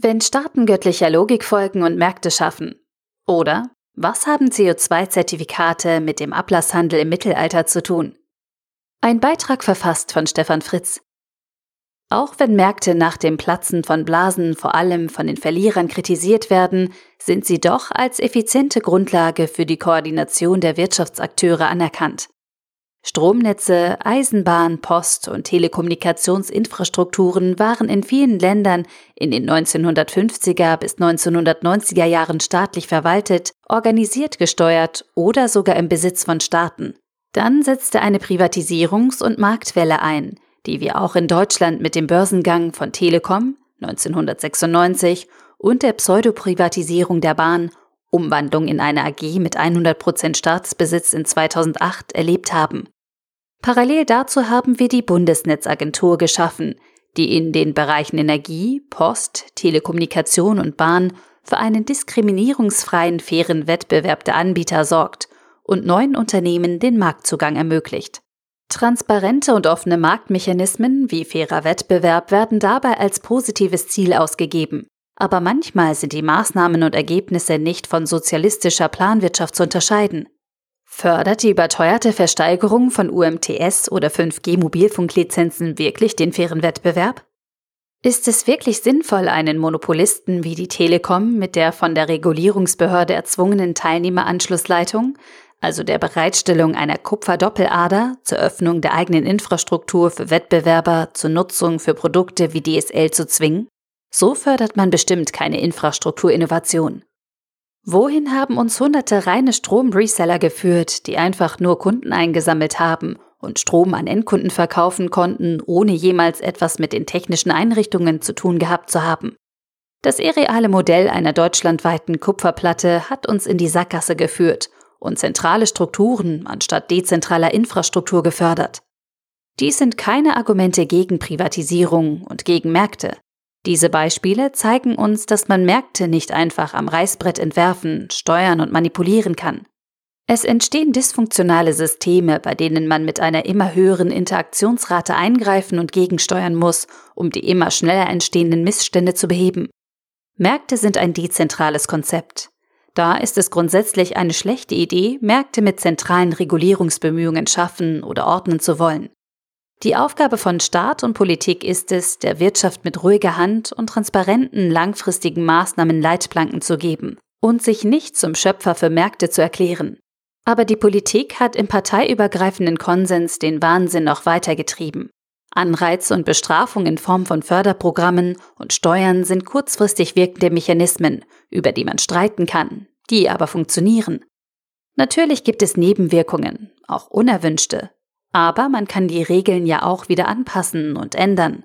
Wenn Staaten göttlicher Logik folgen und Märkte schaffen. Oder was haben CO2-Zertifikate mit dem Ablasshandel im Mittelalter zu tun? Ein Beitrag verfasst von Stefan Fritz. Auch wenn Märkte nach dem Platzen von Blasen vor allem von den Verlierern kritisiert werden, sind sie doch als effiziente Grundlage für die Koordination der Wirtschaftsakteure anerkannt. Stromnetze, Eisenbahn, Post und Telekommunikationsinfrastrukturen waren in vielen Ländern in den 1950er bis 1990er Jahren staatlich verwaltet, organisiert gesteuert oder sogar im Besitz von Staaten. Dann setzte eine Privatisierungs- und Marktwelle ein, die wir auch in Deutschland mit dem Börsengang von Telekom 1996 und der Pseudoprivatisierung der Bahn Umwandlung in eine AG mit 100% Staatsbesitz in 2008 erlebt haben. Parallel dazu haben wir die Bundesnetzagentur geschaffen, die in den Bereichen Energie, Post, Telekommunikation und Bahn für einen diskriminierungsfreien, fairen Wettbewerb der Anbieter sorgt und neuen Unternehmen den Marktzugang ermöglicht. Transparente und offene Marktmechanismen wie fairer Wettbewerb werden dabei als positives Ziel ausgegeben. Aber manchmal sind die Maßnahmen und Ergebnisse nicht von sozialistischer Planwirtschaft zu unterscheiden. Fördert die überteuerte Versteigerung von UMTS oder 5G-Mobilfunklizenzen wirklich den fairen Wettbewerb? Ist es wirklich sinnvoll, einen Monopolisten wie die Telekom mit der von der Regulierungsbehörde erzwungenen Teilnehmeranschlussleitung also der Bereitstellung einer Kupferdoppellader zur Öffnung der eigenen Infrastruktur für Wettbewerber zur Nutzung für Produkte wie DSL zu zwingen? So fördert man bestimmt keine Infrastrukturinnovation. Wohin haben uns hunderte reine Strom-Reseller geführt, die einfach nur Kunden eingesammelt haben und Strom an Endkunden verkaufen konnten, ohne jemals etwas mit den technischen Einrichtungen zu tun gehabt zu haben? Das irreale Modell einer deutschlandweiten Kupferplatte hat uns in die Sackgasse geführt und zentrale Strukturen anstatt dezentraler Infrastruktur gefördert. Dies sind keine Argumente gegen Privatisierung und gegen Märkte. Diese Beispiele zeigen uns, dass man Märkte nicht einfach am Reißbrett entwerfen, steuern und manipulieren kann. Es entstehen dysfunktionale Systeme, bei denen man mit einer immer höheren Interaktionsrate eingreifen und gegensteuern muss, um die immer schneller entstehenden Missstände zu beheben. Märkte sind ein dezentrales Konzept. Da ist es grundsätzlich eine schlechte Idee, Märkte mit zentralen Regulierungsbemühungen schaffen oder ordnen zu wollen. Die Aufgabe von Staat und Politik ist es, der Wirtschaft mit ruhiger Hand und transparenten, langfristigen Maßnahmen Leitplanken zu geben und sich nicht zum Schöpfer für Märkte zu erklären. Aber die Politik hat im parteiübergreifenden Konsens den Wahnsinn noch weitergetrieben. Anreize und Bestrafung in Form von Förderprogrammen und Steuern sind kurzfristig wirkende Mechanismen, über die man streiten kann, die aber funktionieren. Natürlich gibt es Nebenwirkungen, auch unerwünschte, aber man kann die Regeln ja auch wieder anpassen und ändern.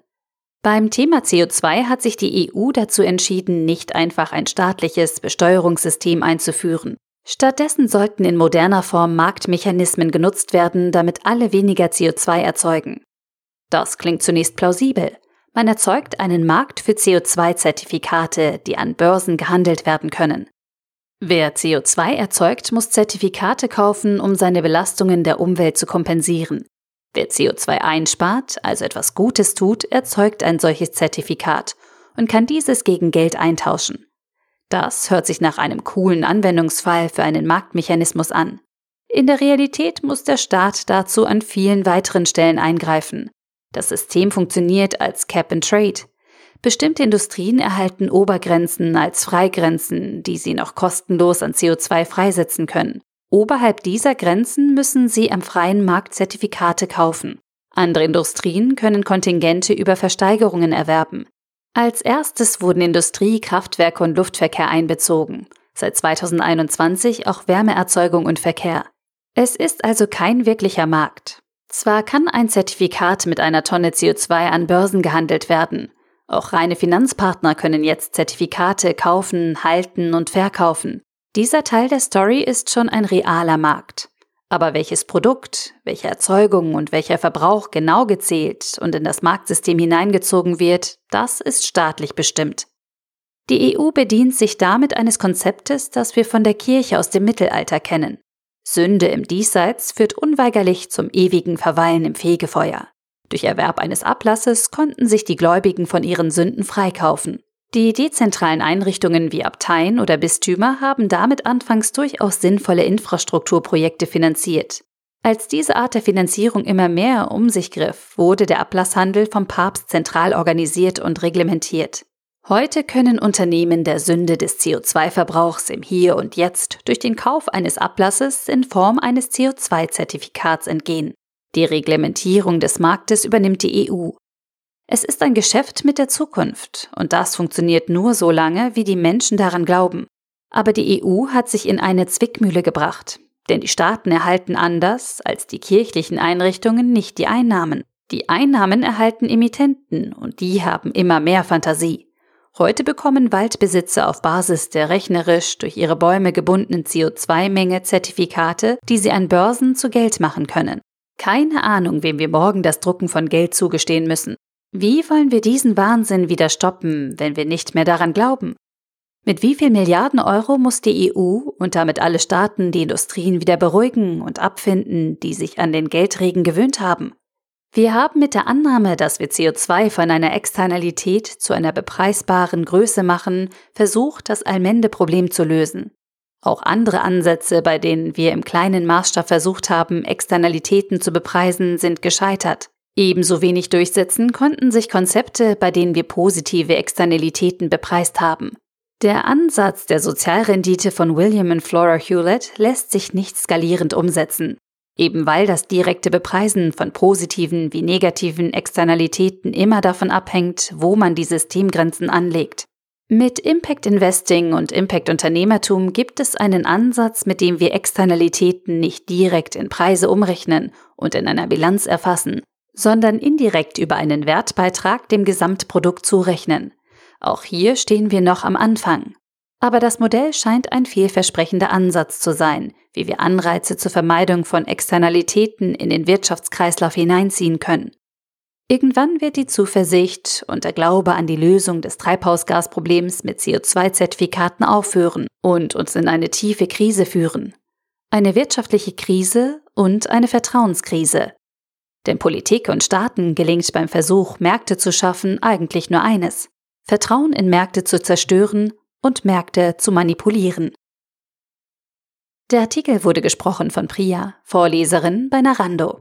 Beim Thema CO2 hat sich die EU dazu entschieden, nicht einfach ein staatliches Besteuerungssystem einzuführen. Stattdessen sollten in moderner Form Marktmechanismen genutzt werden, damit alle weniger CO2 erzeugen. Das klingt zunächst plausibel. Man erzeugt einen Markt für CO2-Zertifikate, die an Börsen gehandelt werden können. Wer CO2 erzeugt, muss Zertifikate kaufen, um seine Belastungen der Umwelt zu kompensieren. Wer CO2 einspart, also etwas Gutes tut, erzeugt ein solches Zertifikat und kann dieses gegen Geld eintauschen. Das hört sich nach einem coolen Anwendungsfall für einen Marktmechanismus an. In der Realität muss der Staat dazu an vielen weiteren Stellen eingreifen, das System funktioniert als Cap and Trade. Bestimmte Industrien erhalten Obergrenzen als Freigrenzen, die sie noch kostenlos an CO2 freisetzen können. Oberhalb dieser Grenzen müssen sie am freien Markt Zertifikate kaufen. Andere Industrien können Kontingente über Versteigerungen erwerben. Als erstes wurden Industrie, Kraftwerke und Luftverkehr einbezogen. Seit 2021 auch Wärmeerzeugung und Verkehr. Es ist also kein wirklicher Markt. Zwar kann ein Zertifikat mit einer Tonne CO2 an Börsen gehandelt werden, auch reine Finanzpartner können jetzt Zertifikate kaufen, halten und verkaufen. Dieser Teil der Story ist schon ein realer Markt. Aber welches Produkt, welche Erzeugung und welcher Verbrauch genau gezählt und in das Marktsystem hineingezogen wird, das ist staatlich bestimmt. Die EU bedient sich damit eines Konzeptes, das wir von der Kirche aus dem Mittelalter kennen. Sünde im Diesseits führt unweigerlich zum ewigen Verweilen im Fegefeuer. Durch Erwerb eines Ablasses konnten sich die Gläubigen von ihren Sünden freikaufen. Die dezentralen Einrichtungen wie Abteien oder Bistümer haben damit anfangs durchaus sinnvolle Infrastrukturprojekte finanziert. Als diese Art der Finanzierung immer mehr um sich griff, wurde der Ablasshandel vom Papst zentral organisiert und reglementiert. Heute können Unternehmen der Sünde des CO2-Verbrauchs im Hier und Jetzt durch den Kauf eines Ablasses in Form eines CO2-Zertifikats entgehen. Die Reglementierung des Marktes übernimmt die EU. Es ist ein Geschäft mit der Zukunft und das funktioniert nur so lange, wie die Menschen daran glauben. Aber die EU hat sich in eine Zwickmühle gebracht, denn die Staaten erhalten anders als die kirchlichen Einrichtungen nicht die Einnahmen. Die Einnahmen erhalten Emittenten und die haben immer mehr Fantasie. Heute bekommen Waldbesitzer auf Basis der rechnerisch durch ihre Bäume gebundenen CO2-Menge Zertifikate, die sie an Börsen zu Geld machen können. Keine Ahnung, wem wir morgen das Drucken von Geld zugestehen müssen. Wie wollen wir diesen Wahnsinn wieder stoppen, wenn wir nicht mehr daran glauben? Mit wie viel Milliarden Euro muss die EU und damit alle Staaten die Industrien wieder beruhigen und abfinden, die sich an den Geldregen gewöhnt haben? Wir haben mit der Annahme, dass wir CO2 von einer Externalität zu einer bepreisbaren Größe machen, versucht, das Allmende-Problem zu lösen. Auch andere Ansätze, bei denen wir im kleinen Maßstab versucht haben, Externalitäten zu bepreisen, sind gescheitert. Ebenso wenig durchsetzen konnten sich Konzepte, bei denen wir positive Externalitäten bepreist haben. Der Ansatz der Sozialrendite von William und Flora Hewlett lässt sich nicht skalierend umsetzen. Eben weil das direkte Bepreisen von positiven wie negativen Externalitäten immer davon abhängt, wo man die Systemgrenzen anlegt. Mit Impact Investing und Impact Unternehmertum gibt es einen Ansatz, mit dem wir Externalitäten nicht direkt in Preise umrechnen und in einer Bilanz erfassen, sondern indirekt über einen Wertbeitrag dem Gesamtprodukt zurechnen. Auch hier stehen wir noch am Anfang. Aber das Modell scheint ein vielversprechender Ansatz zu sein, wie wir Anreize zur Vermeidung von Externalitäten in den Wirtschaftskreislauf hineinziehen können. Irgendwann wird die Zuversicht und der Glaube an die Lösung des Treibhausgasproblems mit CO2-Zertifikaten aufhören und uns in eine tiefe Krise führen. Eine wirtschaftliche Krise und eine Vertrauenskrise. Denn Politik und Staaten gelingt beim Versuch, Märkte zu schaffen, eigentlich nur eines. Vertrauen in Märkte zu zerstören und Märkte zu manipulieren. Der Artikel wurde gesprochen von Priya, Vorleserin bei Narando.